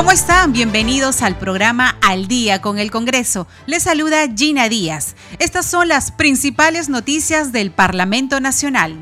¿Cómo están? Bienvenidos al programa Al Día con el Congreso. Les saluda Gina Díaz. Estas son las principales noticias del Parlamento Nacional.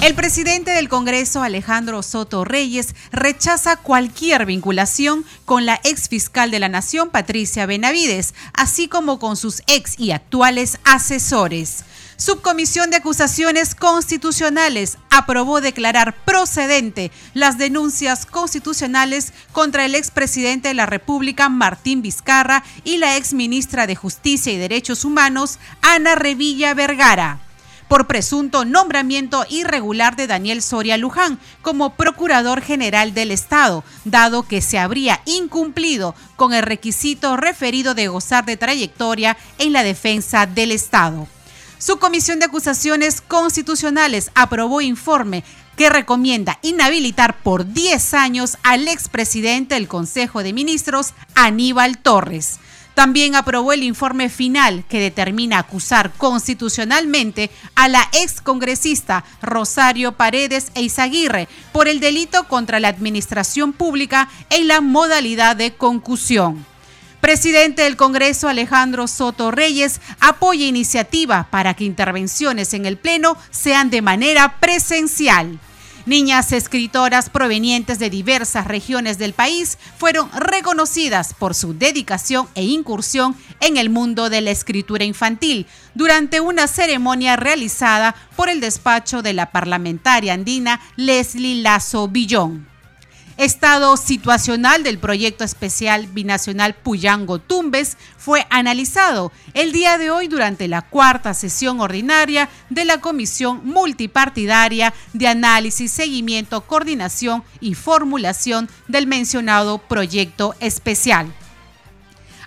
El presidente del Congreso, Alejandro Soto Reyes, rechaza cualquier vinculación con la ex fiscal de la Nación, Patricia Benavides, así como con sus ex y actuales asesores. Subcomisión de Acusaciones Constitucionales aprobó declarar procedente las denuncias constitucionales contra el expresidente de la República, Martín Vizcarra, y la exministra de Justicia y Derechos Humanos, Ana Revilla Vergara por presunto nombramiento irregular de Daniel Soria Luján como Procurador General del Estado, dado que se habría incumplido con el requisito referido de gozar de trayectoria en la defensa del Estado. Su Comisión de Acusaciones Constitucionales aprobó informe que recomienda inhabilitar por 10 años al expresidente del Consejo de Ministros, Aníbal Torres. También aprobó el informe final que determina acusar constitucionalmente a la excongresista Rosario Paredes Eizaguirre por el delito contra la administración pública en la modalidad de concusión. Presidente del Congreso Alejandro Soto Reyes apoya iniciativa para que intervenciones en el Pleno sean de manera presencial. Niñas escritoras provenientes de diversas regiones del país fueron reconocidas por su dedicación e incursión en el mundo de la escritura infantil durante una ceremonia realizada por el despacho de la parlamentaria andina Leslie Lazo Villón. Estado situacional del proyecto especial binacional Puyango Tumbes fue analizado el día de hoy durante la cuarta sesión ordinaria de la Comisión Multipartidaria de Análisis, Seguimiento, Coordinación y Formulación del mencionado proyecto especial.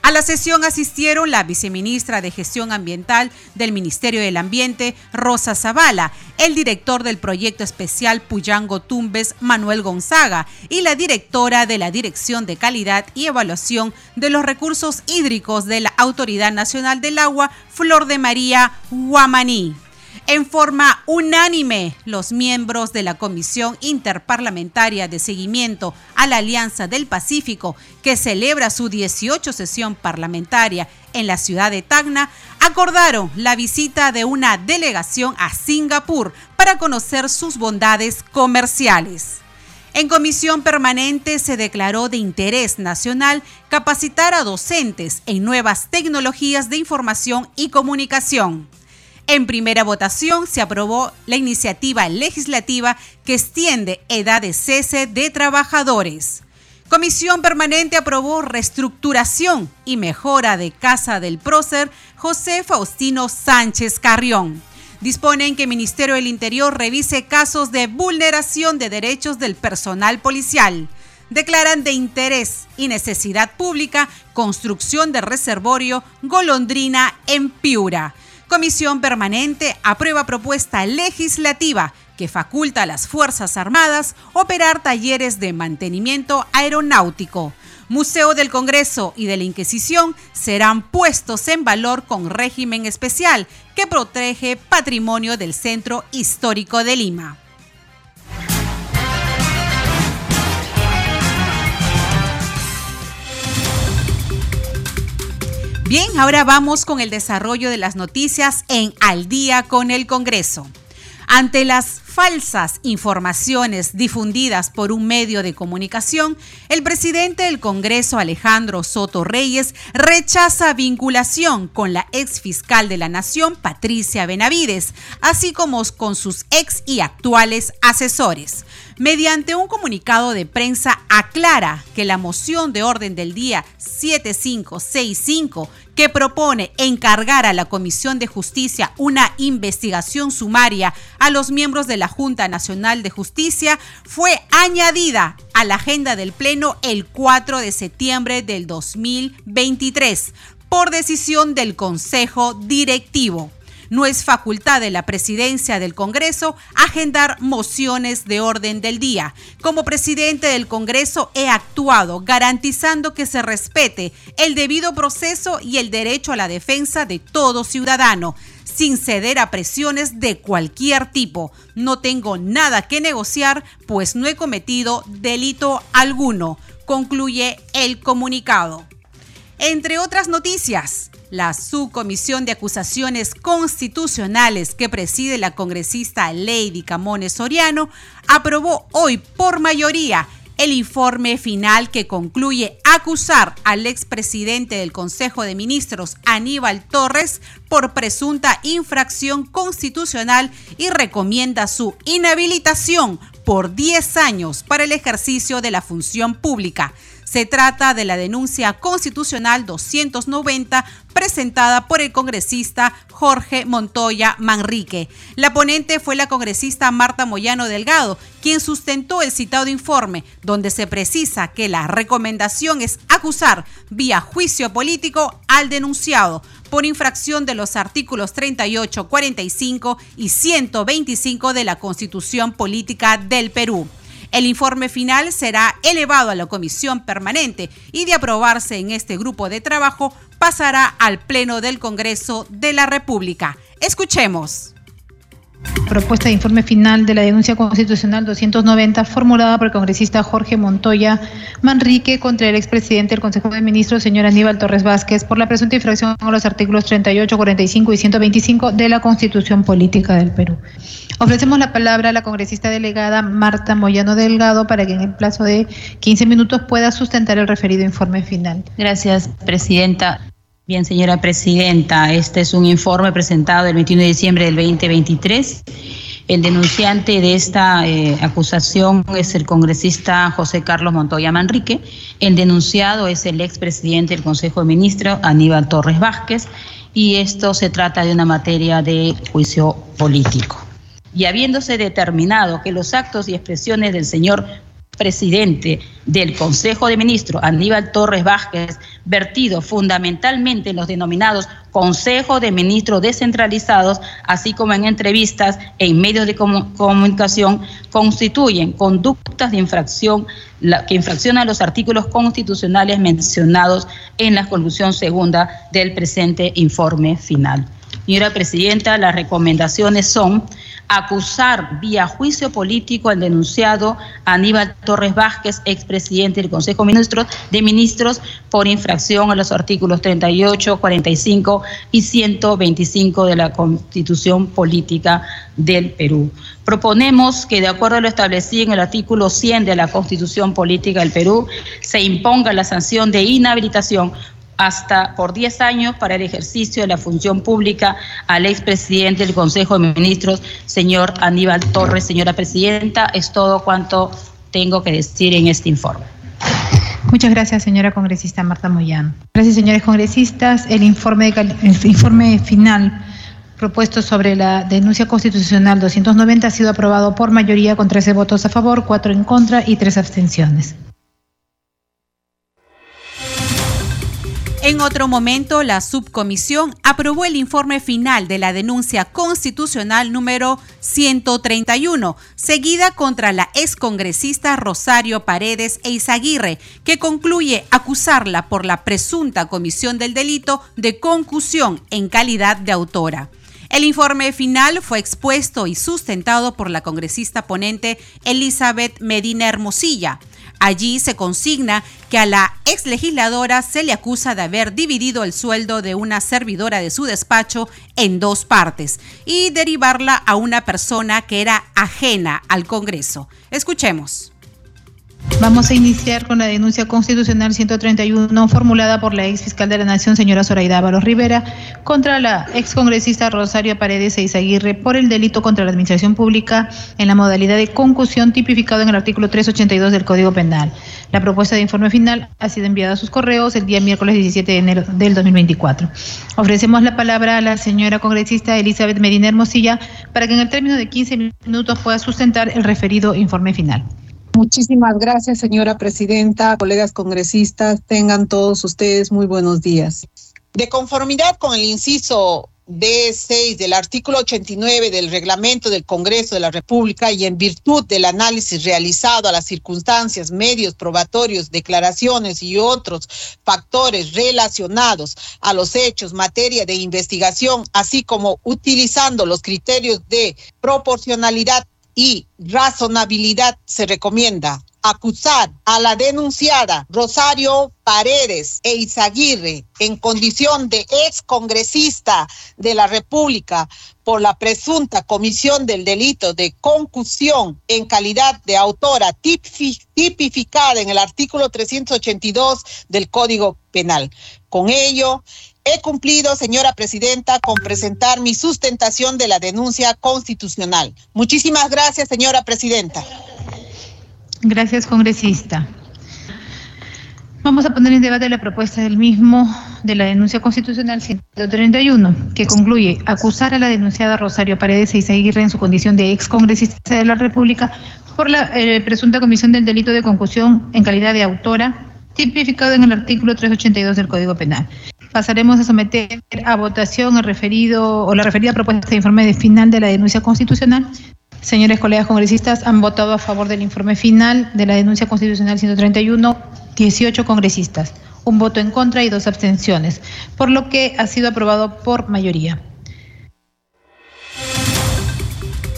A la sesión asistieron la viceministra de Gestión Ambiental del Ministerio del Ambiente, Rosa Zavala, el director del proyecto especial Puyango Tumbes, Manuel Gonzaga, y la directora de la Dirección de Calidad y Evaluación de los Recursos Hídricos de la Autoridad Nacional del Agua, Flor de María Guamaní. En forma unánime, los miembros de la Comisión Interparlamentaria de Seguimiento a la Alianza del Pacífico, que celebra su 18 sesión parlamentaria en la ciudad de Tacna, acordaron la visita de una delegación a Singapur para conocer sus bondades comerciales. En comisión permanente se declaró de interés nacional capacitar a docentes en nuevas tecnologías de información y comunicación. En primera votación se aprobó la iniciativa legislativa que extiende edad de cese de trabajadores. Comisión Permanente aprobó reestructuración y mejora de Casa del Prócer José Faustino Sánchez Carrión. Disponen que el Ministerio del Interior revise casos de vulneración de derechos del personal policial. Declaran de interés y necesidad pública construcción de reservorio Golondrina en Piura. Comisión Permanente aprueba propuesta legislativa que faculta a las Fuerzas Armadas operar talleres de mantenimiento aeronáutico. Museo del Congreso y de la Inquisición serán puestos en valor con régimen especial que protege patrimonio del Centro Histórico de Lima. Bien, ahora vamos con el desarrollo de las noticias en Al día con el Congreso. Ante las falsas informaciones difundidas por un medio de comunicación, el presidente del Congreso, Alejandro Soto Reyes, rechaza vinculación con la ex fiscal de la Nación, Patricia Benavides, así como con sus ex y actuales asesores. mediante un comunicado de prensa aclara que la moción de orden del día 7565 que propone encargar a la Comisión de Justicia una investigación sumaria a los miembros de la Junta Nacional de Justicia fue añadida a la agenda del Pleno el 4 de septiembre del 2023 por decisión del Consejo Directivo. No es facultad de la presidencia del Congreso agendar mociones de orden del día. Como presidente del Congreso he actuado garantizando que se respete el debido proceso y el derecho a la defensa de todo ciudadano sin ceder a presiones de cualquier tipo. No tengo nada que negociar, pues no he cometido delito alguno, concluye el comunicado. Entre otras noticias, la subcomisión de acusaciones constitucionales que preside la congresista Lady Camones Soriano aprobó hoy por mayoría el informe final que concluye acusar al expresidente del Consejo de Ministros, Aníbal Torres, por presunta infracción constitucional y recomienda su inhabilitación por 10 años para el ejercicio de la función pública. Se trata de la denuncia constitucional 290 presentada por el congresista Jorge Montoya Manrique. La ponente fue la congresista Marta Moyano Delgado, quien sustentó el citado informe, donde se precisa que la recomendación es acusar vía juicio político al denunciado por infracción de los artículos 38, 45 y 125 de la Constitución Política del Perú. El informe final será elevado a la comisión permanente y de aprobarse en este grupo de trabajo pasará al Pleno del Congreso de la República. Escuchemos. Propuesta de informe final de la denuncia constitucional 290 formulada por el congresista Jorge Montoya Manrique contra el expresidente del Consejo de Ministros, señor Aníbal Torres Vázquez, por la presunta infracción a los artículos 38, 45 y 125 de la Constitución Política del Perú. Ofrecemos la palabra a la congresista delegada Marta Moyano Delgado para que en el plazo de 15 minutos pueda sustentar el referido informe final. Gracias, presidenta. Bien, señora presidenta, este es un informe presentado el 21 de diciembre del 2023. El denunciante de esta eh, acusación es el congresista José Carlos Montoya Manrique. El denunciado es el expresidente del Consejo de Ministros, Aníbal Torres Vázquez, y esto se trata de una materia de juicio político. Y habiéndose determinado que los actos y expresiones del señor presidente del Consejo de Ministros, Aníbal Torres Vázquez, vertido fundamentalmente en los denominados Consejo de Ministros descentralizados, así como en entrevistas en medios de comunicación, constituyen conductas de infracción que infraccionan los artículos constitucionales mencionados en la conclusión segunda del presente informe final. Señora Presidenta, las recomendaciones son acusar vía juicio político al denunciado Aníbal Torres Vázquez, expresidente del Consejo de Ministros, por infracción a los artículos 38, 45 y 125 de la Constitución Política del Perú. Proponemos que, de acuerdo a lo establecido en el artículo 100 de la Constitución Política del Perú, se imponga la sanción de inhabilitación hasta por 10 años para el ejercicio de la función pública al expresidente del Consejo de Ministros, señor Aníbal Torres. Señora Presidenta, es todo cuanto tengo que decir en este informe. Muchas gracias, señora congresista Marta Moyano. Gracias, señores congresistas. El informe, el informe final propuesto sobre la denuncia constitucional 290 ha sido aprobado por mayoría con 13 votos a favor, 4 en contra y 3 abstenciones. En otro momento, la subcomisión aprobó el informe final de la denuncia constitucional número 131, seguida contra la excongresista Rosario Paredes Eizaguirre, que concluye acusarla por la presunta comisión del delito de concusión en calidad de autora. El informe final fue expuesto y sustentado por la congresista ponente Elizabeth Medina Hermosilla. Allí se consigna que a la ex legisladora se le acusa de haber dividido el sueldo de una servidora de su despacho en dos partes y derivarla a una persona que era ajena al Congreso. Escuchemos. Vamos a iniciar con la denuncia constitucional 131 formulada por la ex fiscal de la Nación, señora Zoraida Ábalos Rivera, contra la ex congresista Rosario Paredes Eizaguirre por el delito contra la administración pública en la modalidad de concusión tipificado en el artículo 382 del Código Penal. La propuesta de informe final ha sido enviada a sus correos el día miércoles 17 de enero del 2024. Ofrecemos la palabra a la señora congresista Elizabeth Medina Hermosilla para que en el término de 15 minutos pueda sustentar el referido informe final. Muchísimas gracias, señora presidenta, colegas congresistas, tengan todos ustedes muy buenos días. De conformidad con el inciso D6 del artículo 89 del reglamento del Congreso de la República y en virtud del análisis realizado a las circunstancias, medios probatorios, declaraciones y otros factores relacionados a los hechos, materia de investigación, así como utilizando los criterios de proporcionalidad y razonabilidad se recomienda acusar a la denunciada Rosario Paredes e Izaguirre en condición de ex congresista de la República por la presunta comisión del delito de concusión en calidad de autora tipificada en el artículo 382 del Código Penal. Con ello, He cumplido, señora presidenta, con presentar mi sustentación de la denuncia constitucional. Muchísimas gracias, señora presidenta. Gracias, congresista. Vamos a poner en debate la propuesta del mismo de la denuncia constitucional 131, que concluye acusar a la denunciada Rosario Paredes y Eizaguirre en su condición de ex congresista de la República por la eh, presunta comisión del delito de concusión en calidad de autora, tipificado en el artículo 382 del Código Penal pasaremos a someter a votación el referido o la referida propuesta de informe final de la denuncia constitucional. Señores colegas congresistas, han votado a favor del informe final de la denuncia constitucional 131, 18 congresistas, un voto en contra y dos abstenciones, por lo que ha sido aprobado por mayoría.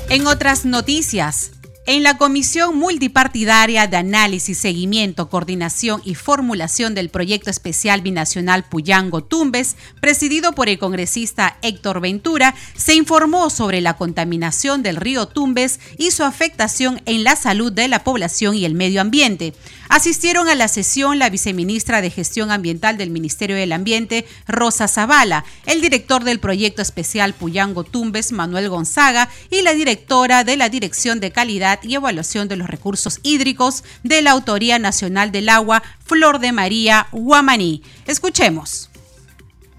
En otras noticias, en la Comisión Multipartidaria de Análisis, Seguimiento, Coordinación y Formulación del Proyecto Especial Binacional Puyango-Tumbes, presidido por el congresista Héctor Ventura, se informó sobre la contaminación del río Tumbes y su afectación en la salud de la población y el medio ambiente. Asistieron a la sesión la viceministra de Gestión Ambiental del Ministerio del Ambiente, Rosa Zavala, el director del Proyecto Especial Puyango-Tumbes, Manuel Gonzaga, y la directora de la Dirección de Calidad y Evaluación de los Recursos Hídricos de la Autoría Nacional del Agua, Flor de María Guamaní. Escuchemos.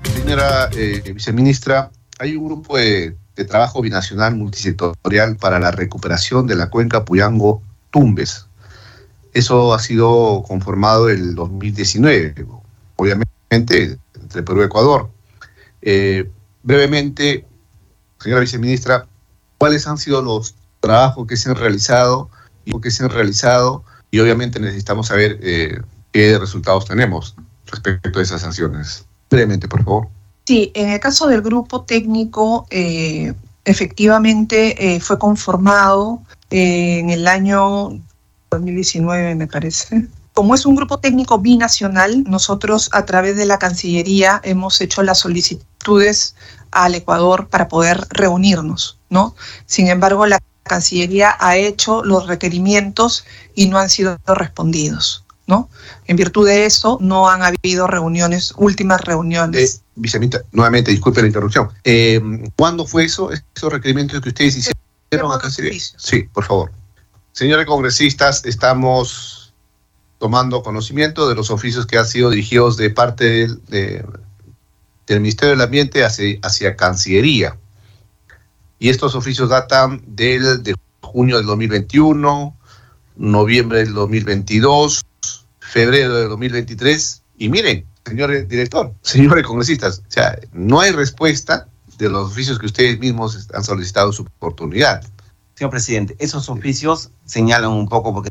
Señora eh, viceministra, hay un grupo de, trabajo binacional multisectorial para la recuperación de la cuenca Puyango-Tumbes. Eso ha sido conformado el 2019, obviamente entre Perú y Ecuador. Eh, brevemente, señora viceministra, ¿cuáles han sido los trabajo que se han realizado y que se han realizado y obviamente necesitamos saber eh, qué resultados tenemos respecto a esas sanciones. Brevemente, por favor. Sí, en el caso del grupo técnico, eh, efectivamente eh, fue conformado en el año 2019, me parece. Como es un grupo técnico binacional, nosotros a través de la Cancillería hemos hecho las solicitudes al Ecuador para poder reunirnos, ¿no? Sin embargo, la Cancillería ha hecho los requerimientos y no han sido respondidos. ¿no? En virtud de eso, no han habido reuniones, últimas reuniones. Eh, viceministra, nuevamente, disculpe la interrupción. Eh, ¿Cuándo fue eso, esos requerimientos que ustedes hicieron a Cancillería? Sí, por favor. Señores congresistas, estamos tomando conocimiento de los oficios que han sido dirigidos de parte del, del Ministerio del Ambiente hacia, hacia Cancillería y estos oficios datan del de junio del 2021, noviembre del 2022, febrero del 2023. Y miren, señor director, señores congresistas, o sea, no hay respuesta de los oficios que ustedes mismos han solicitado su oportunidad. Señor presidente, esos oficios señalan un poco porque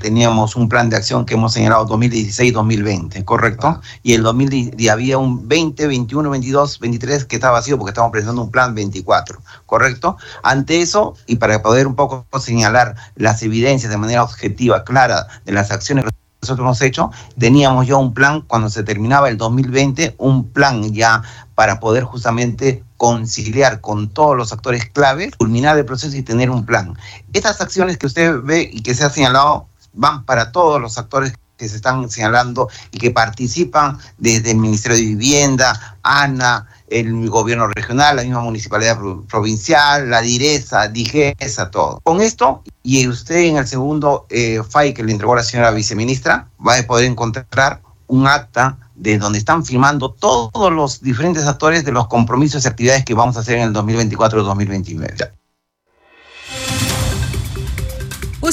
teníamos un plan de acción que hemos señalado 2016-2020, ¿correcto? Y el 2000 y había un 20, 21, 22, 23 que estaba vacío porque estábamos presentando un plan 24, ¿correcto? Ante eso, y para poder un poco señalar las evidencias de manera objetiva, clara, de las acciones que nosotros hemos hecho, teníamos ya un plan cuando se terminaba el 2020, un plan ya para poder justamente conciliar con todos los actores clave, culminar el proceso y tener un plan. Estas acciones que usted ve y que se ha señalado van para todos los actores que se están señalando y que participan desde el Ministerio de Vivienda, ANA, el gobierno regional, la misma municipalidad provincial, la direza, digesa, todo. Con esto, y usted en el segundo eh, FAI que le entregó la señora viceministra, va a poder encontrar un acta de donde están firmando todos los diferentes actores de los compromisos y actividades que vamos a hacer en el 2024-2029.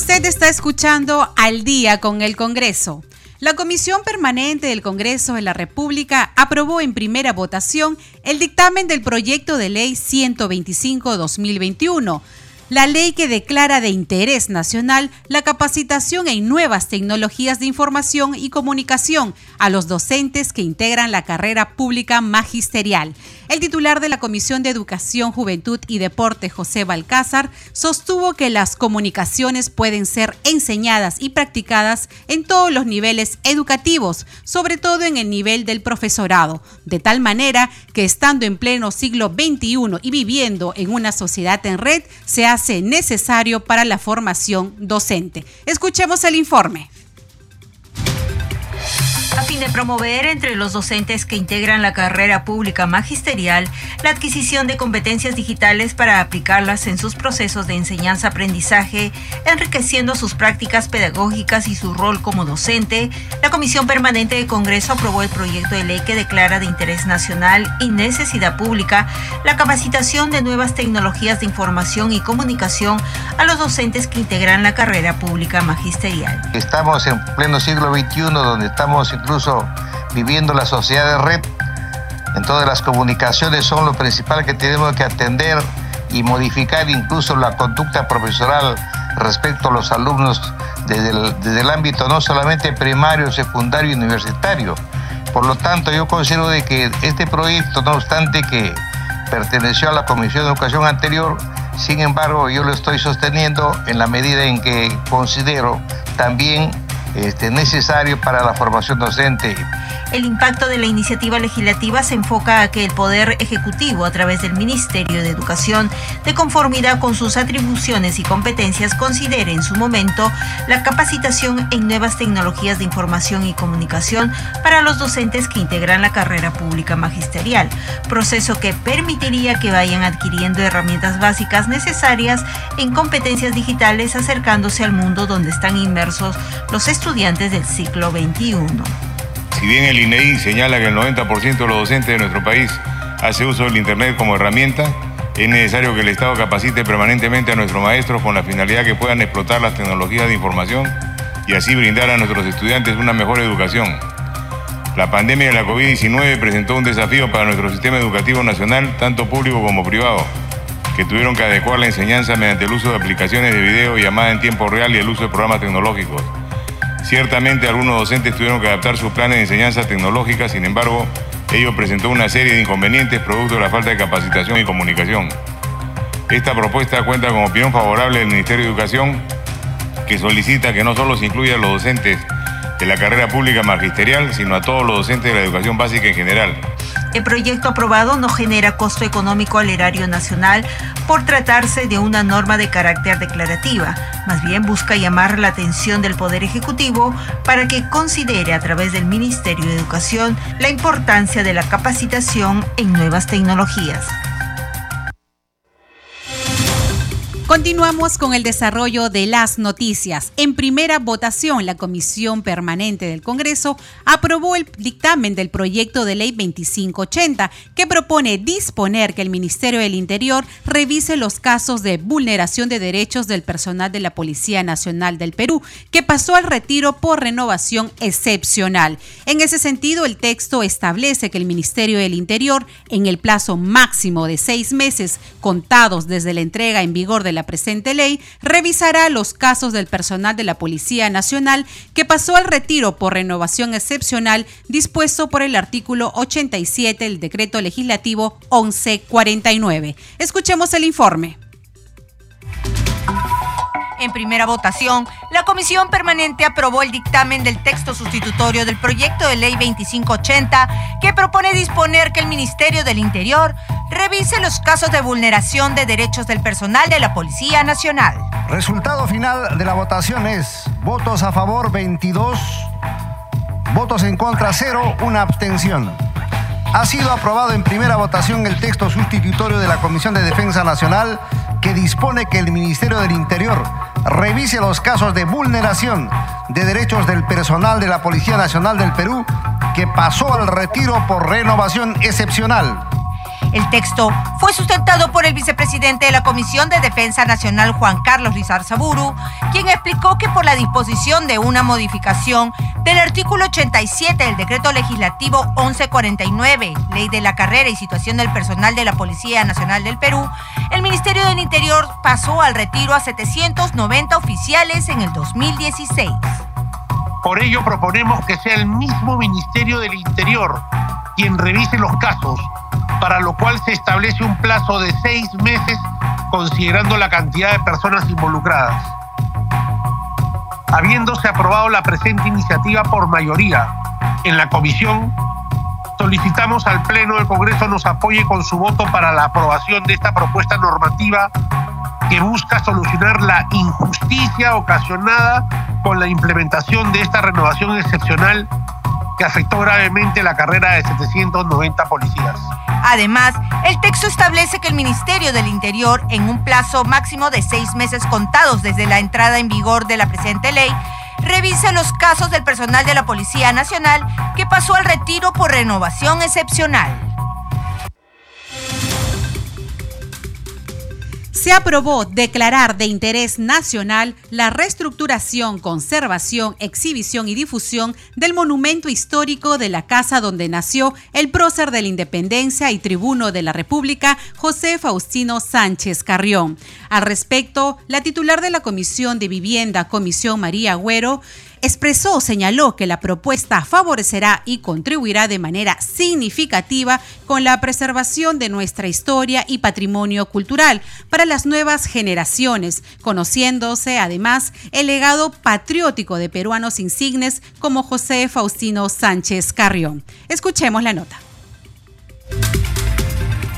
Usted está escuchando al día con el Congreso. La Comisión Permanente del Congreso de la República aprobó en primera votación el dictamen del proyecto de ley 125-2021 la ley que declara de interés nacional la capacitación en nuevas tecnologías de información y comunicación a los docentes que integran la carrera pública magisterial. El titular de la Comisión de Educación, Juventud y Deporte, José Balcázar, sostuvo que las comunicaciones pueden ser enseñadas y practicadas en todos los niveles educativos, sobre todo en el nivel del profesorado, de tal manera que estando en pleno siglo XXI y viviendo en una sociedad en red, se hace necesario para la formación docente. Escuchemos el informe a fin de promover entre los docentes que integran la carrera pública magisterial la adquisición de competencias digitales para aplicarlas en sus procesos de enseñanza-aprendizaje, enriqueciendo sus prácticas pedagógicas y su rol como docente, la Comisión Permanente de Congreso aprobó el proyecto de ley que declara de interés nacional y necesidad pública la capacitación de nuevas tecnologías de información y comunicación a los docentes que integran la carrera pública magisterial. Estamos en pleno siglo XXI donde estamos incluso viviendo la sociedad de red. Entonces las comunicaciones son lo principal que tenemos que atender y modificar incluso la conducta profesional respecto a los alumnos desde el, desde el ámbito no solamente primario, secundario y universitario. Por lo tanto, yo considero de que este proyecto, no obstante que perteneció a la Comisión de Educación anterior, sin embargo, yo lo estoy sosteniendo en la medida en que considero también este, necesario para la formación docente. El impacto de la iniciativa legislativa se enfoca a que el Poder Ejecutivo, a través del Ministerio de Educación, de conformidad con sus atribuciones y competencias, considere en su momento la capacitación en nuevas tecnologías de información y comunicación para los docentes que integran la carrera pública magisterial, proceso que permitiría que vayan adquiriendo herramientas básicas necesarias en competencias digitales acercándose al mundo donde están inmersos los estudiantes del ciclo XXI. Si bien el INEI señala que el 90% de los docentes de nuestro país hace uso del Internet como herramienta, es necesario que el Estado capacite permanentemente a nuestros maestros con la finalidad que puedan explotar las tecnologías de información y así brindar a nuestros estudiantes una mejor educación. La pandemia de la COVID-19 presentó un desafío para nuestro sistema educativo nacional, tanto público como privado, que tuvieron que adecuar la enseñanza mediante el uso de aplicaciones de video, llamada en tiempo real y el uso de programas tecnológicos. Ciertamente algunos docentes tuvieron que adaptar sus planes de enseñanza tecnológica, sin embargo, ello presentó una serie de inconvenientes producto de la falta de capacitación y comunicación. Esta propuesta cuenta con opinión favorable del Ministerio de Educación, que solicita que no solo se incluya a los docentes de la carrera pública magisterial, sino a todos los docentes de la educación básica en general. El proyecto aprobado no genera costo económico al erario nacional por tratarse de una norma de carácter declarativa. Más bien busca llamar la atención del Poder Ejecutivo para que considere a través del Ministerio de Educación la importancia de la capacitación en nuevas tecnologías. Continuamos con el desarrollo de las noticias. En primera votación, la Comisión Permanente del Congreso aprobó el dictamen del proyecto de ley 2580 que propone disponer que el Ministerio del Interior revise los casos de vulneración de derechos del personal de la Policía Nacional del Perú, que pasó al retiro por renovación excepcional. En ese sentido, el texto establece que el Ministerio del Interior, en el plazo máximo de seis meses contados desde la entrega en vigor de la la presente ley revisará los casos del personal de la Policía Nacional que pasó al retiro por renovación excepcional dispuesto por el artículo 87 del decreto legislativo 1149. Escuchemos el informe. En primera votación, la Comisión Permanente aprobó el dictamen del texto sustitutorio del proyecto de ley 2580 que propone disponer que el Ministerio del Interior revise los casos de vulneración de derechos del personal de la Policía Nacional. Resultado final de la votación es votos a favor 22, votos en contra 0, una abstención. Ha sido aprobado en primera votación el texto sustitutorio de la Comisión de Defensa Nacional que dispone que el Ministerio del Interior revise los casos de vulneración de derechos del personal de la Policía Nacional del Perú que pasó al retiro por renovación excepcional. El texto fue sustentado por el vicepresidente de la Comisión de Defensa Nacional, Juan Carlos Lizarzaburu, quien explicó que por la disposición de una modificación del artículo 87 del decreto legislativo 1149, Ley de la Carrera y Situación del Personal de la Policía Nacional del Perú, el Ministerio del Interior pasó al retiro a 790 oficiales en el 2016. Por ello proponemos que sea el mismo Ministerio del Interior quien revise los casos para lo cual se establece un plazo de seis meses considerando la cantidad de personas involucradas. Habiéndose aprobado la presente iniciativa por mayoría en la comisión, solicitamos al Pleno del Congreso nos apoye con su voto para la aprobación de esta propuesta normativa que busca solucionar la injusticia ocasionada con la implementación de esta renovación excepcional que afectó gravemente la carrera de 790 policías. Además, el texto establece que el Ministerio del Interior, en un plazo máximo de seis meses contados desde la entrada en vigor de la presente ley, revise los casos del personal de la Policía Nacional que pasó al retiro por renovación excepcional. Se aprobó declarar de interés nacional la reestructuración, conservación, exhibición y difusión del monumento histórico de la casa donde nació el prócer de la independencia y tribuno de la República, José Faustino Sánchez Carrión. Al respecto, la titular de la Comisión de Vivienda, Comisión María Agüero, expresó, señaló que la propuesta favorecerá y contribuirá de manera significativa con la preservación de nuestra historia y patrimonio cultural para las nuevas generaciones, conociéndose además el legado patriótico de peruanos insignes como José Faustino Sánchez Carrión. Escuchemos la nota.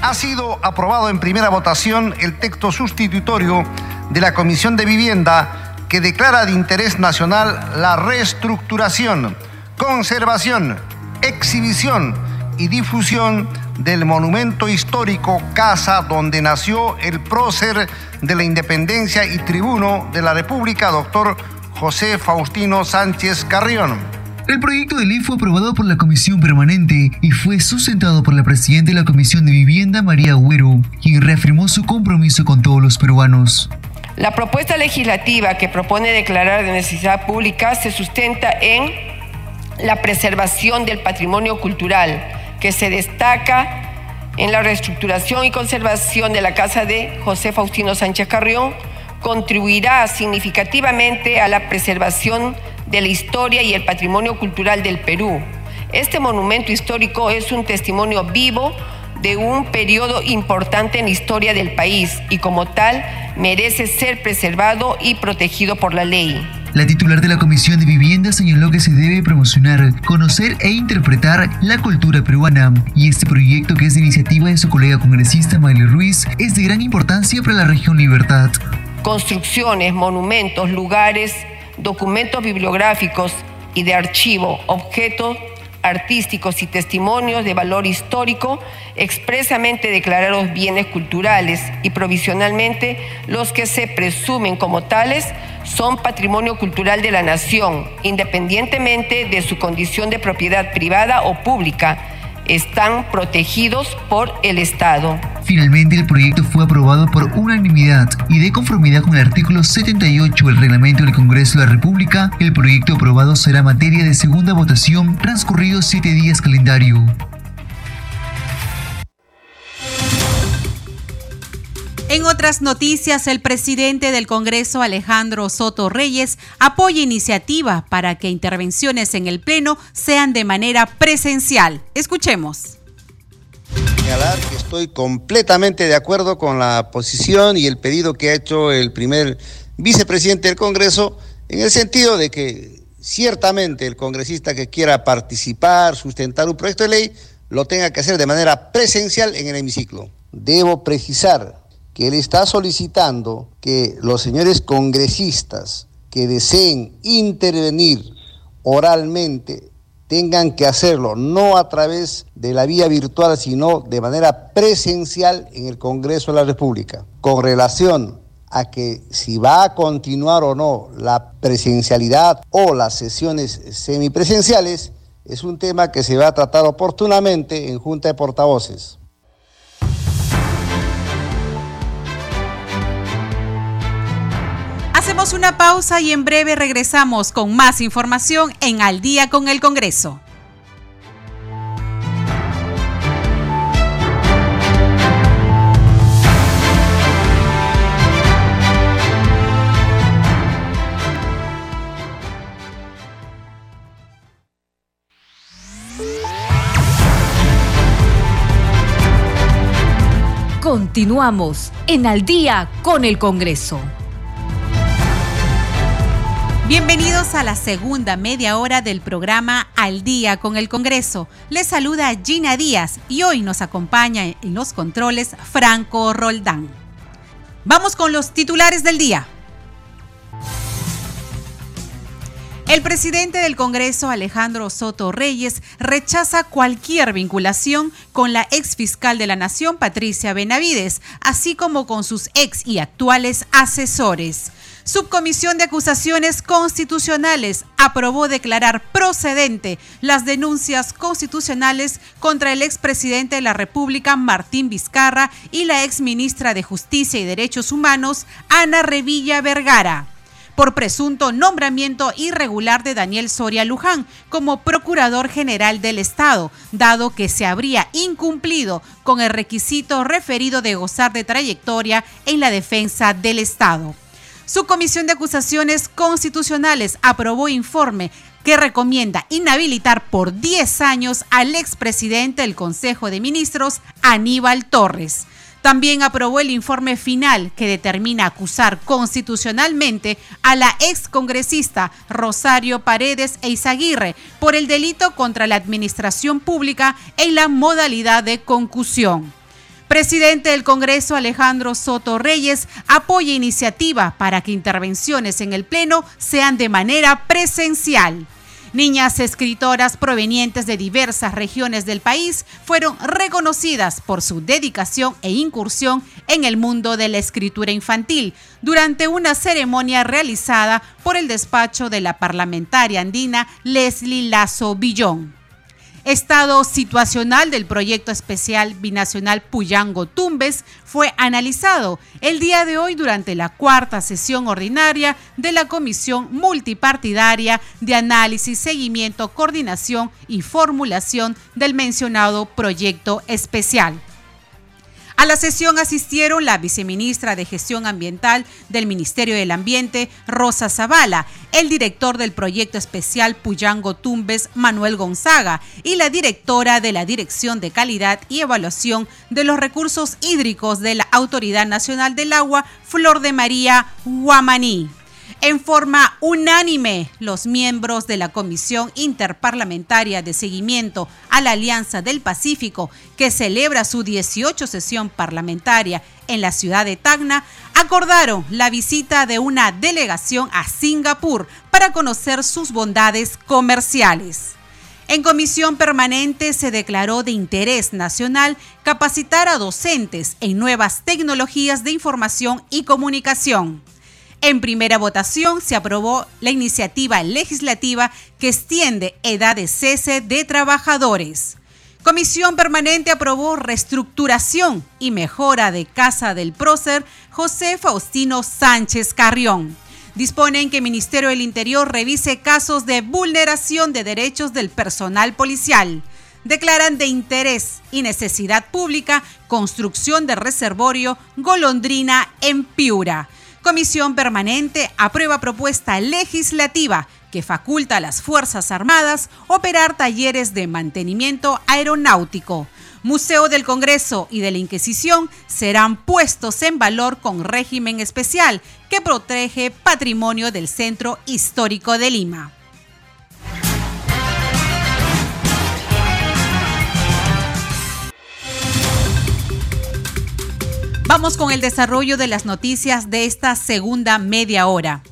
Ha sido aprobado en primera votación el texto sustitutorio de la Comisión de Vivienda que declara de interés nacional la reestructuración, conservación, exhibición y difusión del monumento histórico Casa donde nació el prócer de la independencia y tribuno de la República, doctor José Faustino Sánchez Carrión. El proyecto de ley fue aprobado por la Comisión Permanente y fue sustentado por la Presidenta de la Comisión de Vivienda, María Agüero, quien reafirmó su compromiso con todos los peruanos. La propuesta legislativa que propone declarar de necesidad pública se sustenta en la preservación del patrimonio cultural, que se destaca en la reestructuración y conservación de la casa de José Faustino Sánchez Carrión, contribuirá significativamente a la preservación de la historia y el patrimonio cultural del Perú. Este monumento histórico es un testimonio vivo de un periodo importante en la historia del país y como tal merece ser preservado y protegido por la ley. La titular de la Comisión de Vivienda señaló que se debe promocionar, conocer e interpretar la cultura peruana y este proyecto que es de iniciativa de su colega congresista Maile Ruiz es de gran importancia para la región Libertad. Construcciones, monumentos, lugares, documentos bibliográficos y de archivo, objetos artísticos y testimonios de valor histórico expresamente declarados bienes culturales y provisionalmente los que se presumen como tales son patrimonio cultural de la nación, independientemente de su condición de propiedad privada o pública están protegidos por el Estado. Finalmente, el proyecto fue aprobado por unanimidad y de conformidad con el artículo 78 del reglamento del Congreso de la República, el proyecto aprobado será materia de segunda votación transcurridos siete días calendario. En otras noticias, el presidente del Congreso, Alejandro Soto Reyes, apoya iniciativa para que intervenciones en el Pleno sean de manera presencial. Escuchemos. Señalar que estoy completamente de acuerdo con la posición y el pedido que ha hecho el primer vicepresidente del Congreso, en el sentido de que ciertamente el congresista que quiera participar, sustentar un proyecto de ley, lo tenga que hacer de manera presencial en el hemiciclo. debo precisar que él está solicitando que los señores congresistas que deseen intervenir oralmente tengan que hacerlo no a través de la vía virtual, sino de manera presencial en el Congreso de la República. Con relación a que si va a continuar o no la presencialidad o las sesiones semipresenciales, es un tema que se va a tratar oportunamente en Junta de Portavoces. Hacemos una pausa y en breve regresamos con más información en Al día con el Congreso. Continuamos en Al día con el Congreso. Bienvenidos a la segunda media hora del programa Al día con el Congreso. Les saluda Gina Díaz y hoy nos acompaña en los controles Franco Roldán. Vamos con los titulares del día. El presidente del Congreso, Alejandro Soto Reyes, rechaza cualquier vinculación con la ex fiscal de la Nación, Patricia Benavides, así como con sus ex y actuales asesores. Subcomisión de Acusaciones Constitucionales aprobó declarar procedente las denuncias constitucionales contra el expresidente de la República, Martín Vizcarra, y la exministra de Justicia y Derechos Humanos, Ana Revilla Vergara por presunto nombramiento irregular de Daniel Soria Luján como Procurador General del Estado, dado que se habría incumplido con el requisito referido de gozar de trayectoria en la defensa del Estado. Su Comisión de Acusaciones Constitucionales aprobó informe que recomienda inhabilitar por 10 años al expresidente del Consejo de Ministros, Aníbal Torres. También aprobó el informe final que determina acusar constitucionalmente a la excongresista Rosario Paredes Eizaguirre por el delito contra la administración pública en la modalidad de concusión. Presidente del Congreso Alejandro Soto Reyes apoya iniciativa para que intervenciones en el Pleno sean de manera presencial. Niñas escritoras provenientes de diversas regiones del país fueron reconocidas por su dedicación e incursión en el mundo de la escritura infantil durante una ceremonia realizada por el despacho de la parlamentaria andina Leslie Lazo Villón. Estado situacional del proyecto especial binacional Puyango Tumbes fue analizado el día de hoy durante la cuarta sesión ordinaria de la Comisión Multipartidaria de Análisis, Seguimiento, Coordinación y Formulación del mencionado proyecto especial. A la sesión asistieron la viceministra de Gestión Ambiental del Ministerio del Ambiente, Rosa Zavala, el director del proyecto especial Puyango Tumbes, Manuel Gonzaga, y la directora de la Dirección de Calidad y Evaluación de los Recursos Hídricos de la Autoridad Nacional del Agua, Flor de María Guamaní. En forma unánime, los miembros de la Comisión Interparlamentaria de Seguimiento a la Alianza del Pacífico, que celebra su 18 sesión parlamentaria en la ciudad de Tacna, acordaron la visita de una delegación a Singapur para conocer sus bondades comerciales. En comisión permanente se declaró de interés nacional capacitar a docentes en nuevas tecnologías de información y comunicación. En primera votación se aprobó la iniciativa legislativa que extiende edad de cese de trabajadores. Comisión Permanente aprobó reestructuración y mejora de Casa del Prócer José Faustino Sánchez Carrión. Disponen que el Ministerio del Interior revise casos de vulneración de derechos del personal policial. Declaran de interés y necesidad pública construcción de reservorio Golondrina en Piura. Comisión Permanente aprueba propuesta legislativa que faculta a las Fuerzas Armadas operar talleres de mantenimiento aeronáutico. Museo del Congreso y de la Inquisición serán puestos en valor con régimen especial que protege patrimonio del Centro Histórico de Lima. Vamos con el desarrollo de las noticias de esta segunda media hora.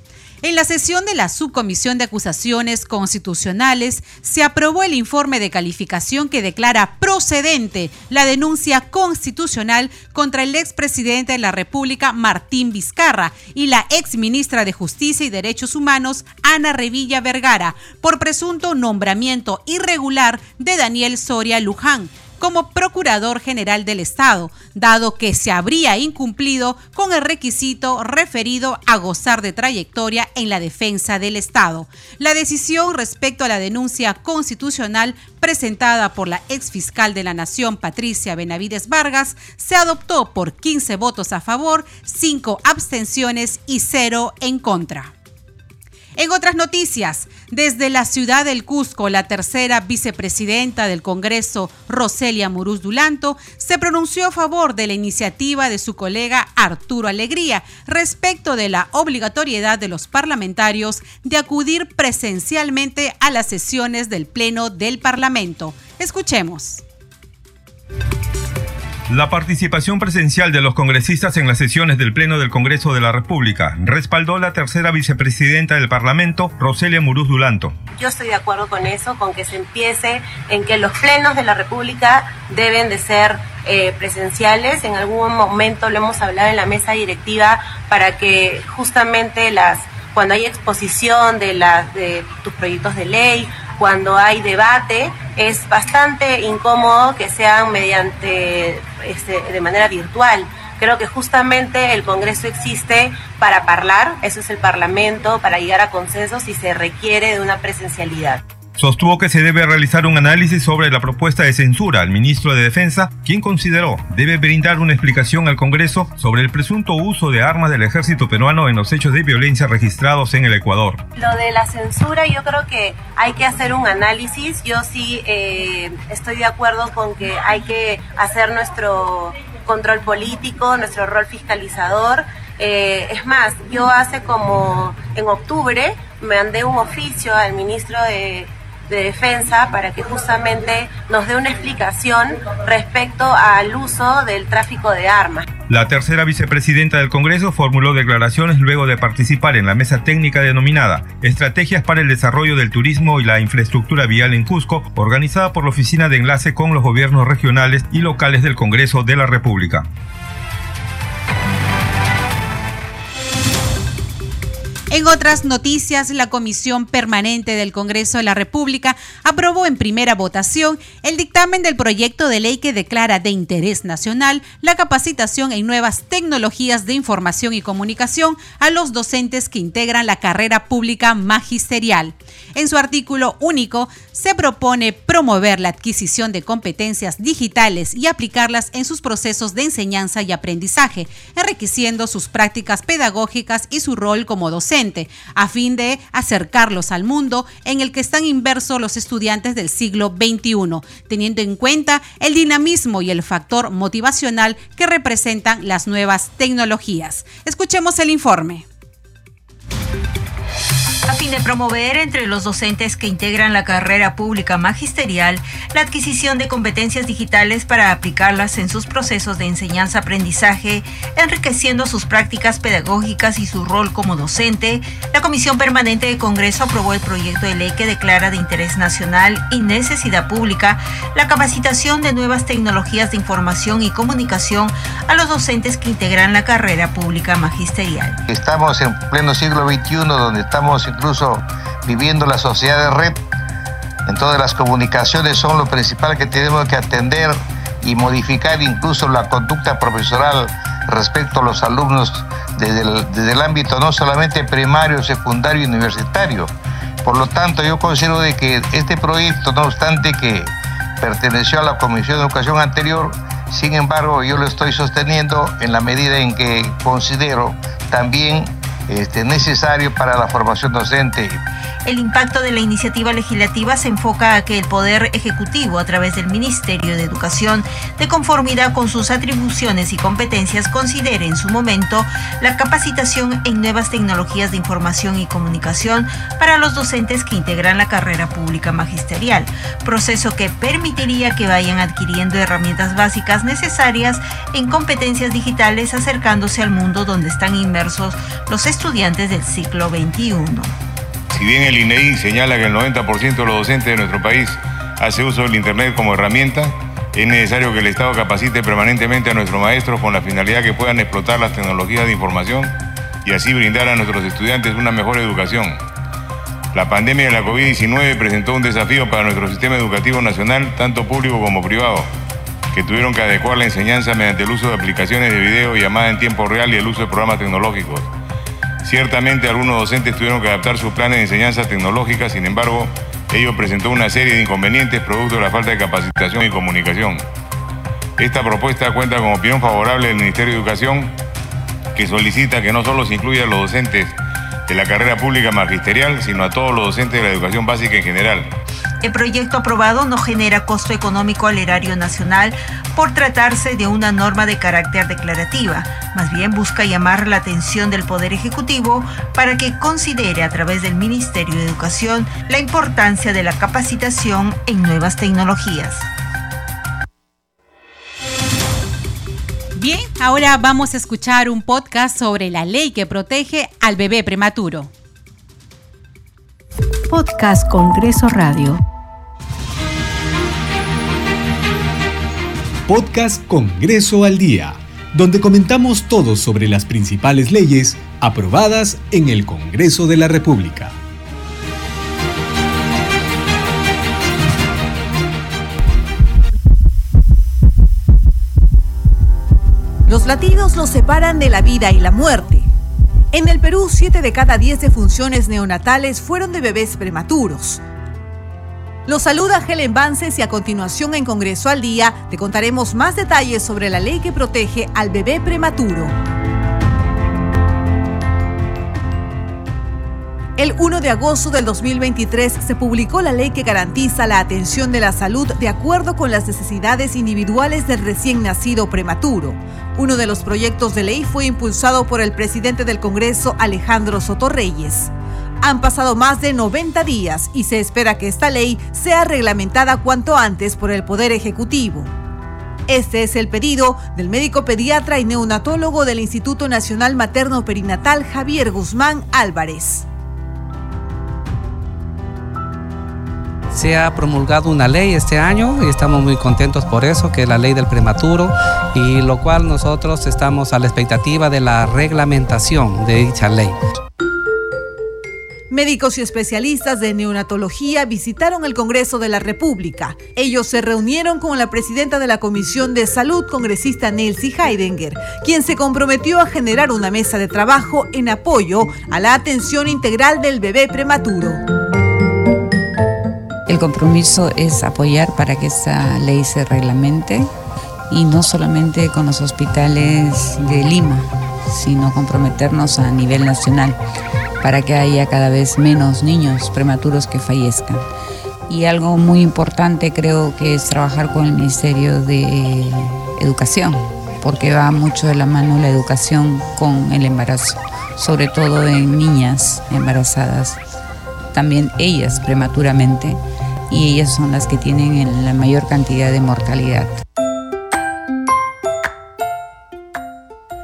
En la sesión de la Subcomisión de Acusaciones Constitucionales se aprobó el informe de calificación que declara procedente la denuncia constitucional contra el expresidente de la República, Martín Vizcarra, y la exministra de Justicia y Derechos Humanos, Ana Revilla Vergara, por presunto nombramiento irregular de Daniel Soria Luján como Procurador General del Estado, dado que se habría incumplido con el requisito referido a gozar de trayectoria en la defensa del Estado. La decisión respecto a la denuncia constitucional presentada por la exfiscal de la Nación, Patricia Benavides Vargas, se adoptó por 15 votos a favor, 5 abstenciones y 0 en contra. En otras noticias, desde la ciudad del Cusco, la tercera vicepresidenta del Congreso, Roselia Muruz Dulanto, se pronunció a favor de la iniciativa de su colega Arturo Alegría respecto de la obligatoriedad de los parlamentarios de acudir presencialmente a las sesiones del Pleno del Parlamento. Escuchemos. La participación presencial de los congresistas en las sesiones del Pleno del Congreso de la República respaldó la tercera vicepresidenta del Parlamento, Roselia Muruz Dulanto. Yo estoy de acuerdo con eso, con que se empiece en que los plenos de la República deben de ser eh, presenciales. En algún momento lo hemos hablado en la mesa directiva para que justamente las cuando hay exposición de, de tus proyectos de ley cuando hay debate, es bastante incómodo que sean mediante, este, de manera virtual. Creo que justamente el Congreso existe para hablar, eso es el Parlamento, para llegar a consensos y se requiere de una presencialidad. Sostuvo que se debe realizar un análisis sobre la propuesta de censura al ministro de Defensa, quien consideró debe brindar una explicación al Congreso sobre el presunto uso de armas del ejército peruano en los hechos de violencia registrados en el Ecuador. Lo de la censura yo creo que hay que hacer un análisis. Yo sí eh, estoy de acuerdo con que hay que hacer nuestro control político, nuestro rol fiscalizador. Eh, es más, yo hace como en octubre mandé un oficio al ministro de de Defensa para que justamente nos dé una explicación respecto al uso del tráfico de armas. La tercera vicepresidenta del Congreso formuló declaraciones luego de participar en la mesa técnica denominada Estrategias para el Desarrollo del Turismo y la Infraestructura Vial en Cusco, organizada por la Oficina de Enlace con los Gobiernos Regionales y Locales del Congreso de la República. En otras noticias, la Comisión Permanente del Congreso de la República aprobó en primera votación el dictamen del proyecto de ley que declara de interés nacional la capacitación en nuevas tecnologías de información y comunicación a los docentes que integran la carrera pública magisterial. En su artículo único, se propone promover la adquisición de competencias digitales y aplicarlas en sus procesos de enseñanza y aprendizaje, enriqueciendo sus prácticas pedagógicas y su rol como docente a fin de acercarlos al mundo en el que están inversos los estudiantes del siglo XXI, teniendo en cuenta el dinamismo y el factor motivacional que representan las nuevas tecnologías. Escuchemos el informe a fin de promover entre los docentes que integran la carrera pública magisterial la adquisición de competencias digitales para aplicarlas en sus procesos de enseñanza-aprendizaje, enriqueciendo sus prácticas pedagógicas y su rol como docente, la Comisión Permanente de Congreso aprobó el proyecto de ley que declara de interés nacional y necesidad pública la capacitación de nuevas tecnologías de información y comunicación a los docentes que integran la carrera pública magisterial. Estamos en pleno siglo XXI donde estamos incluso viviendo la sociedad de red. Entonces las comunicaciones son lo principal que tenemos que atender y modificar incluso la conducta profesional respecto a los alumnos desde el, desde el ámbito no solamente primario, secundario y universitario. Por lo tanto, yo considero de que este proyecto, no obstante que perteneció a la Comisión de Educación anterior, sin embargo, yo lo estoy sosteniendo en la medida en que considero también este, necesario para la formación docente. El impacto de la iniciativa legislativa se enfoca a que el Poder Ejecutivo, a través del Ministerio de Educación, de conformidad con sus atribuciones y competencias, considere en su momento la capacitación en nuevas tecnologías de información y comunicación para los docentes que integran la carrera pública magisterial, proceso que permitiría que vayan adquiriendo herramientas básicas necesarias en competencias digitales acercándose al mundo donde están inmersos los estudiantes del ciclo XXI. Si bien el INEI señala que el 90% de los docentes de nuestro país hace uso del Internet como herramienta, es necesario que el Estado capacite permanentemente a nuestros maestros con la finalidad que puedan explotar las tecnologías de información y así brindar a nuestros estudiantes una mejor educación. La pandemia de la COVID-19 presentó un desafío para nuestro sistema educativo nacional, tanto público como privado, que tuvieron que adecuar la enseñanza mediante el uso de aplicaciones de video, llamada en tiempo real y el uso de programas tecnológicos. Ciertamente algunos docentes tuvieron que adaptar sus planes de enseñanza tecnológica, sin embargo, ello presentó una serie de inconvenientes producto de la falta de capacitación y comunicación. Esta propuesta cuenta con opinión favorable del Ministerio de Educación, que solicita que no solo se incluya a los docentes de la carrera pública magisterial, sino a todos los docentes de la educación básica en general. El proyecto aprobado no genera costo económico al erario nacional por tratarse de una norma de carácter declarativa. Más bien busca llamar la atención del Poder Ejecutivo para que considere a través del Ministerio de Educación la importancia de la capacitación en nuevas tecnologías. Bien, ahora vamos a escuchar un podcast sobre la ley que protege al bebé prematuro. Podcast Congreso Radio. Podcast Congreso al Día, donde comentamos todo sobre las principales leyes aprobadas en el Congreso de la República. Los latidos los separan de la vida y la muerte. En el Perú, 7 de cada 10 defunciones neonatales fueron de bebés prematuros. Los saluda Helen Vances y a continuación en Congreso al Día te contaremos más detalles sobre la ley que protege al bebé prematuro. El 1 de agosto del 2023 se publicó la ley que garantiza la atención de la salud de acuerdo con las necesidades individuales del recién nacido prematuro. Uno de los proyectos de ley fue impulsado por el presidente del Congreso, Alejandro Sotorreyes. Han pasado más de 90 días y se espera que esta ley sea reglamentada cuanto antes por el Poder Ejecutivo. Este es el pedido del médico pediatra y neonatólogo del Instituto Nacional Materno Perinatal Javier Guzmán Álvarez. Se ha promulgado una ley este año y estamos muy contentos por eso, que es la ley del prematuro, y lo cual nosotros estamos a la expectativa de la reglamentación de dicha ley. Médicos y especialistas de neonatología visitaron el Congreso de la República. Ellos se reunieron con la presidenta de la Comisión de Salud, congresista Nelsie Heidenger, quien se comprometió a generar una mesa de trabajo en apoyo a la atención integral del bebé prematuro. El compromiso es apoyar para que esta ley se reglamente y no solamente con los hospitales de Lima, sino comprometernos a nivel nacional para que haya cada vez menos niños prematuros que fallezcan. Y algo muy importante creo que es trabajar con el Ministerio de Educación, porque va mucho de la mano la educación con el embarazo, sobre todo en niñas embarazadas, también ellas prematuramente, y ellas son las que tienen la mayor cantidad de mortalidad.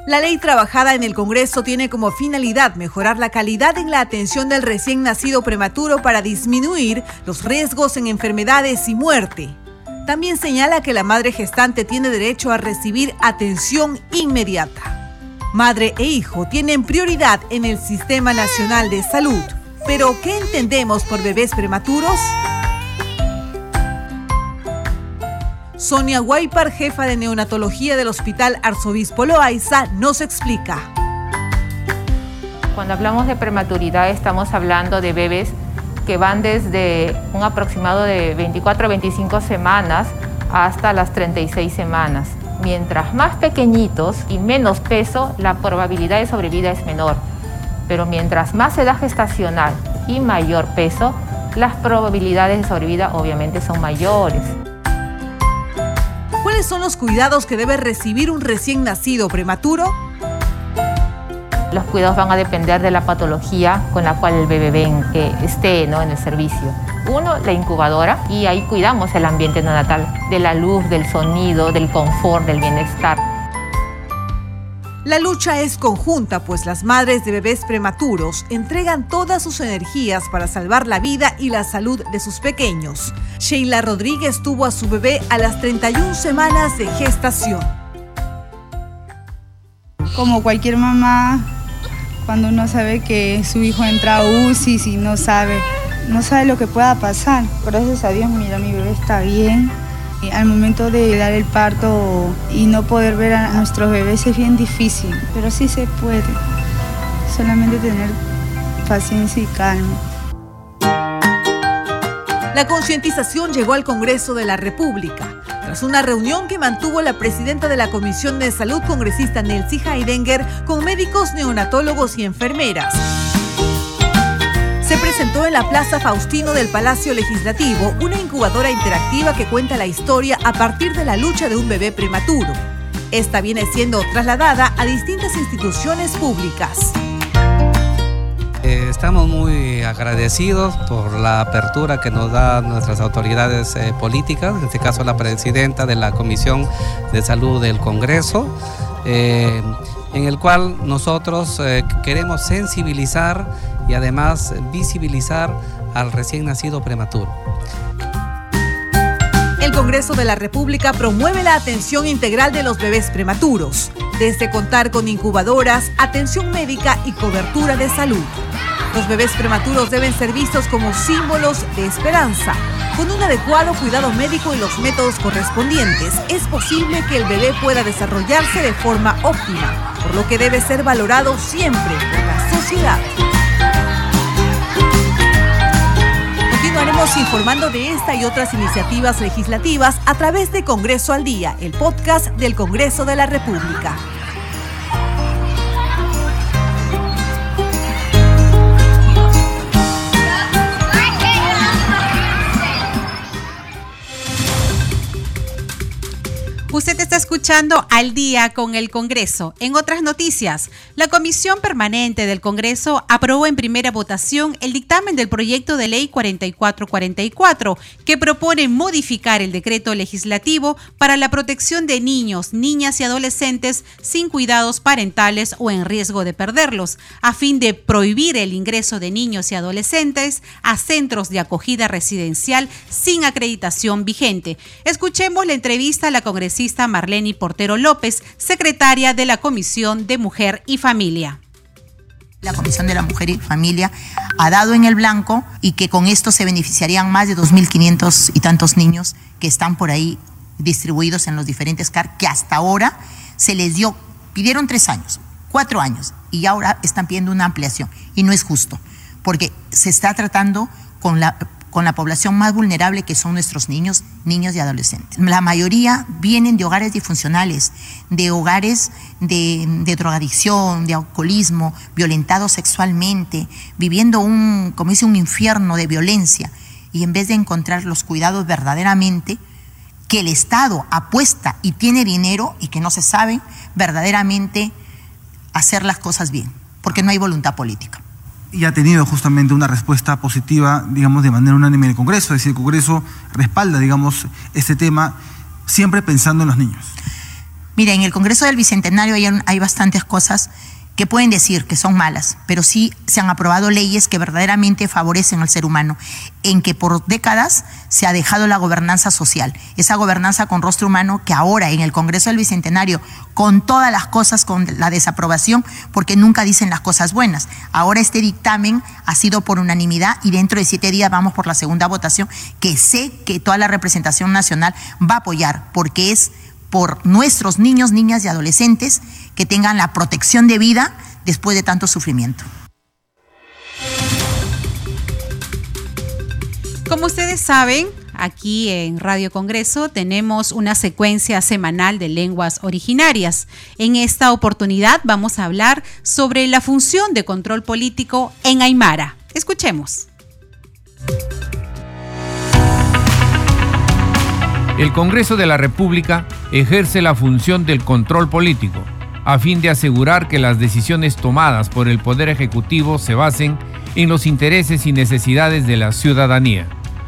La ley trabajada en el Congreso tiene como finalidad mejorar la calidad en la atención del recién nacido prematuro para disminuir los riesgos en enfermedades y muerte. También señala que la madre gestante tiene derecho a recibir atención inmediata. Madre e hijo tienen prioridad en el Sistema Nacional de Salud. Pero, ¿qué entendemos por bebés prematuros? Sonia Guaypar, jefa de neonatología del Hospital Arzobispo Loaiza, nos explica. Cuando hablamos de prematuridad estamos hablando de bebés que van desde un aproximado de 24 a 25 semanas hasta las 36 semanas. Mientras más pequeñitos y menos peso, la probabilidad de sobrevida es menor. pero mientras más edad gestacional y mayor peso, las probabilidades de sobrevida obviamente son mayores. ¿Cuáles son los cuidados que debe recibir un recién nacido prematuro? Los cuidados van a depender de la patología con la cual el bebé esté ¿no? en el servicio. Uno, la incubadora, y ahí cuidamos el ambiente neonatal, de la luz, del sonido, del confort, del bienestar. La lucha es conjunta, pues las madres de bebés prematuros entregan todas sus energías para salvar la vida y la salud de sus pequeños. Sheila Rodríguez tuvo a su bebé a las 31 semanas de gestación. Como cualquier mamá, cuando uno sabe que su hijo entra a UCI y no sabe, no sabe lo que pueda pasar. Gracias a Dios, mira, mi bebé está bien al momento de dar el parto y no poder ver a nuestros bebés es bien difícil, pero sí se puede. Solamente tener paciencia y calma. La concientización llegó al Congreso de la República tras una reunión que mantuvo la presidenta de la Comisión de Salud, congresista Nelsie Heidenger, con médicos neonatólogos y enfermeras se presentó en la Plaza Faustino del Palacio Legislativo una incubadora interactiva que cuenta la historia a partir de la lucha de un bebé prematuro. Esta viene siendo trasladada a distintas instituciones públicas. Eh, estamos muy agradecidos por la apertura que nos dan nuestras autoridades eh, políticas, en este caso la presidenta de la Comisión de Salud del Congreso. Eh, en el cual nosotros eh, queremos sensibilizar y además visibilizar al recién nacido prematuro. El Congreso de la República promueve la atención integral de los bebés prematuros, desde contar con incubadoras, atención médica y cobertura de salud. Los bebés prematuros deben ser vistos como símbolos de esperanza. Con un adecuado cuidado médico y los métodos correspondientes, es posible que el bebé pueda desarrollarse de forma óptima, por lo que debe ser valorado siempre por la sociedad. Continuaremos informando de esta y otras iniciativas legislativas a través de Congreso al Día, el podcast del Congreso de la República. Escuchando al día con el Congreso. En otras noticias, la Comisión Permanente del Congreso aprobó en primera votación el dictamen del proyecto de ley 4444 que propone modificar el decreto legislativo para la protección de niños, niñas y adolescentes sin cuidados parentales o en riesgo de perderlos, a fin de prohibir el ingreso de niños y adolescentes a centros de acogida residencial sin acreditación vigente. Escuchemos la entrevista a la congresista Marlene Portero López, secretaria de la Comisión de Mujer y Familia. La Comisión de la Mujer y Familia ha dado en el blanco y que con esto se beneficiarían más de 2.500 y tantos niños que están por ahí distribuidos en los diferentes CAR, que hasta ahora se les dio, pidieron tres años, cuatro años, y ahora están pidiendo una ampliación. Y no es justo, porque se está tratando con la con la población más vulnerable que son nuestros niños, niños y adolescentes. La mayoría vienen de hogares disfuncionales, de hogares de, drogadicción, de alcoholismo, violentados sexualmente, viviendo un, como dice, un infierno de violencia. Y en vez de encontrar los cuidados verdaderamente, que el Estado apuesta y tiene dinero y que no se sabe verdaderamente hacer las cosas bien, porque no hay voluntad política y ha tenido justamente una respuesta positiva, digamos, de manera unánime en el Congreso. Es decir, el Congreso respalda, digamos, este tema siempre pensando en los niños. Mira, en el Congreso del Bicentenario hay, hay bastantes cosas que pueden decir que son malas, pero sí se han aprobado leyes que verdaderamente favorecen al ser humano, en que por décadas se ha dejado la gobernanza social, esa gobernanza con rostro humano que ahora en el Congreso del Bicentenario, con todas las cosas, con la desaprobación, porque nunca dicen las cosas buenas. Ahora este dictamen ha sido por unanimidad y dentro de siete días vamos por la segunda votación, que sé que toda la representación nacional va a apoyar, porque es por nuestros niños, niñas y adolescentes que tengan la protección de vida después de tanto sufrimiento. Como ustedes saben, aquí en Radio Congreso tenemos una secuencia semanal de lenguas originarias. En esta oportunidad vamos a hablar sobre la función de control político en Aymara. Escuchemos. El Congreso de la República ejerce la función del control político a fin de asegurar que las decisiones tomadas por el Poder Ejecutivo se basen en los intereses y necesidades de la ciudadanía.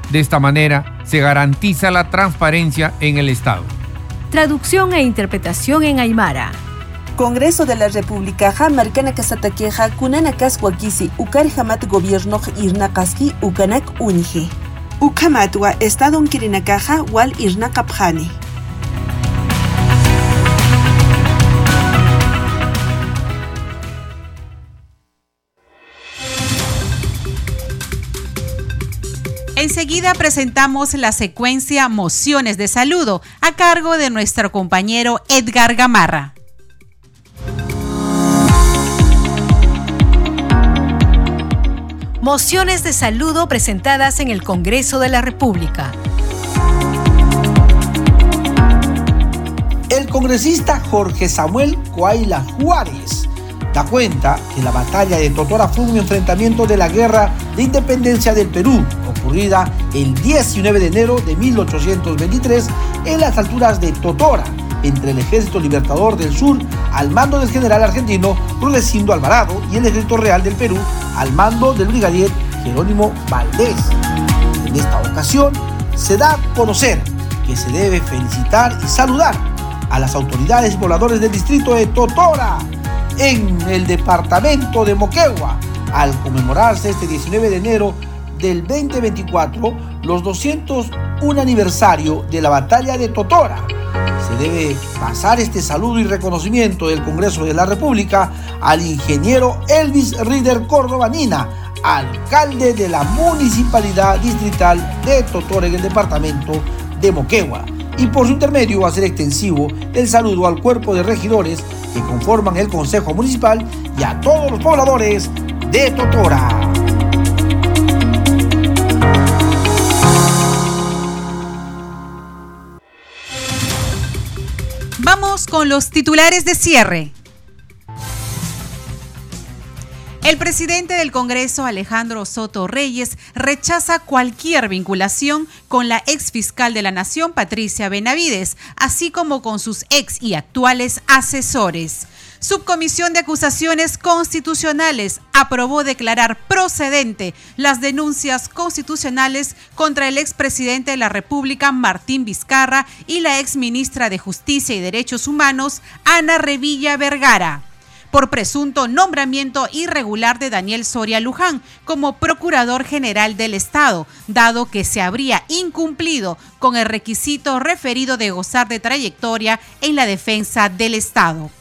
De esta manera, se garantiza la transparencia en el Estado. Traducción e interpretación en Aymara. Congreso de la República Marcana Casataqueja Kunanakas Wakisi Ukar Hamat Gobierno Irnakaski Ukanak Unije. Ukamatwa Estado Kirinakaja Wal Irnakapjani. Enseguida presentamos la secuencia Mociones de Saludo a cargo de nuestro compañero Edgar Gamarra. Mociones de saludo presentadas en el Congreso de la República. El congresista Jorge Samuel Coaila Juárez da cuenta que la batalla de Totora fue un enfrentamiento de la guerra de independencia del Perú, ocurrida el 19 de enero de 1823 en las alturas de Totora, entre el Ejército Libertador del Sur al mando del general argentino Rudecindo Alvarado y el Ejército Real del Perú al mando del brigadier Jerónimo Valdés. En esta ocasión se da a conocer que se debe felicitar y saludar a las autoridades y pobladores del distrito de Totora, en el departamento de Moquegua, al conmemorarse este 19 de enero del 2024 los 201 aniversario de la batalla de Totora. Se debe pasar este saludo y reconocimiento del Congreso de la República al ingeniero Elvis Rider Cordobanina, alcalde de la Municipalidad Distrital de Totora en el departamento de Moquegua. Y por su intermedio hacer extensivo el saludo al cuerpo de regidores que conforman el Consejo Municipal y a todos los pobladores de Totora. Con los titulares de cierre. El presidente del Congreso, Alejandro Soto Reyes, rechaza cualquier vinculación con la ex fiscal de la Nación, Patricia Benavides, así como con sus ex y actuales asesores. Subcomisión de Acusaciones Constitucionales aprobó declarar procedente las denuncias constitucionales contra el expresidente de la República, Martín Vizcarra, y la exministra de Justicia y Derechos Humanos, Ana Revilla Vergara por presunto nombramiento irregular de Daniel Soria Luján como Procurador General del Estado, dado que se habría incumplido con el requisito referido de gozar de trayectoria en la defensa del Estado.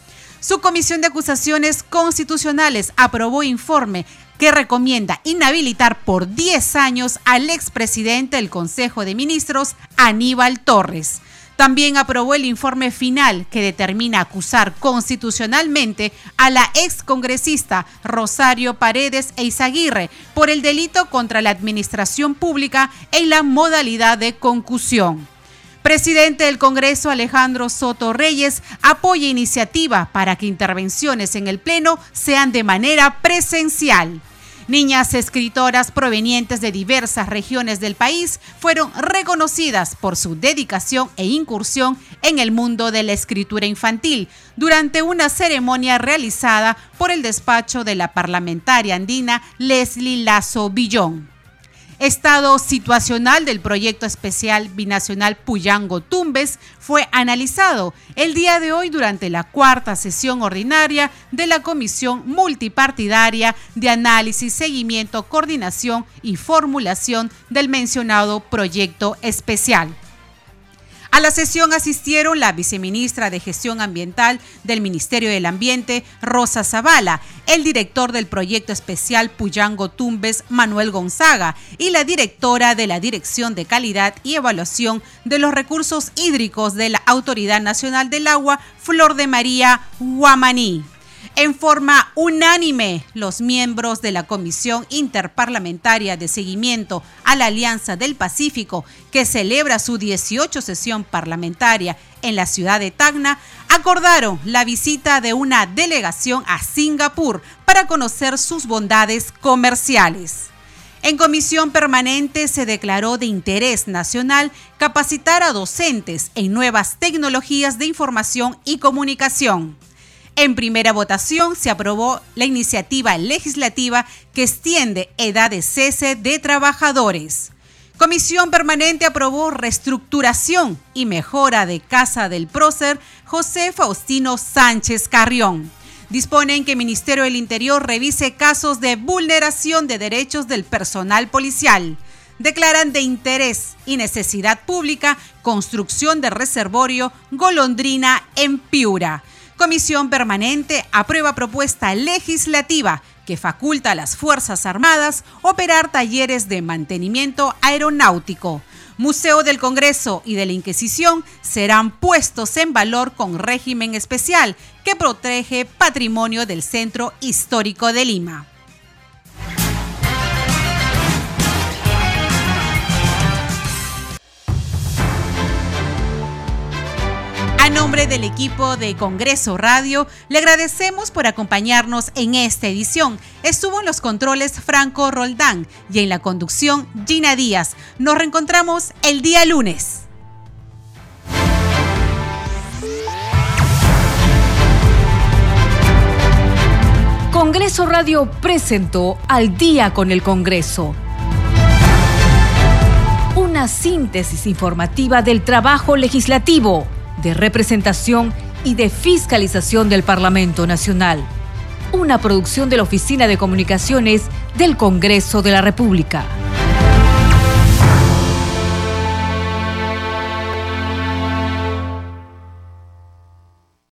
Su Comisión de Acusaciones Constitucionales aprobó informe que recomienda inhabilitar por 10 años al expresidente del Consejo de Ministros, Aníbal Torres. También aprobó el informe final que determina acusar constitucionalmente a la excongresista Rosario Paredes Eizaguirre por el delito contra la administración pública en la modalidad de concusión. Presidente del Congreso Alejandro Soto Reyes apoya iniciativa para que intervenciones en el Pleno sean de manera presencial. Niñas escritoras provenientes de diversas regiones del país fueron reconocidas por su dedicación e incursión en el mundo de la escritura infantil durante una ceremonia realizada por el despacho de la parlamentaria andina Leslie Lazo Villón. Estado situacional del proyecto especial binacional Puyango Tumbes fue analizado el día de hoy durante la cuarta sesión ordinaria de la Comisión Multipartidaria de Análisis, Seguimiento, Coordinación y Formulación del mencionado proyecto especial. A la sesión asistieron la viceministra de Gestión Ambiental del Ministerio del Ambiente, Rosa Zavala, el director del proyecto especial Puyango Tumbes, Manuel Gonzaga, y la directora de la Dirección de Calidad y Evaluación de los Recursos Hídricos de la Autoridad Nacional del Agua, Flor de María Guamaní. En forma unánime, los miembros de la Comisión Interparlamentaria de Seguimiento a la Alianza del Pacífico, que celebra su 18 sesión parlamentaria en la ciudad de Tacna, acordaron la visita de una delegación a Singapur para conocer sus bondades comerciales. En comisión permanente se declaró de interés nacional capacitar a docentes en nuevas tecnologías de información y comunicación. En primera votación se aprobó la iniciativa legislativa que extiende edad de cese de trabajadores. Comisión Permanente aprobó reestructuración y mejora de Casa del Prócer José Faustino Sánchez Carrión. Disponen que el Ministerio del Interior revise casos de vulneración de derechos del personal policial. Declaran de interés y necesidad pública construcción de reservorio Golondrina en Piura. Comisión Permanente aprueba propuesta legislativa que faculta a las Fuerzas Armadas operar talleres de mantenimiento aeronáutico. Museo del Congreso y de la Inquisición serán puestos en valor con régimen especial que protege patrimonio del Centro Histórico de Lima. Nombre del equipo de Congreso Radio, le agradecemos por acompañarnos en esta edición. Estuvo en los controles Franco Roldán y en la conducción Gina Díaz. Nos reencontramos el día lunes. Congreso Radio presentó Al día con el Congreso. Una síntesis informativa del trabajo legislativo de representación y de fiscalización del Parlamento Nacional. Una producción de la Oficina de Comunicaciones del Congreso de la República.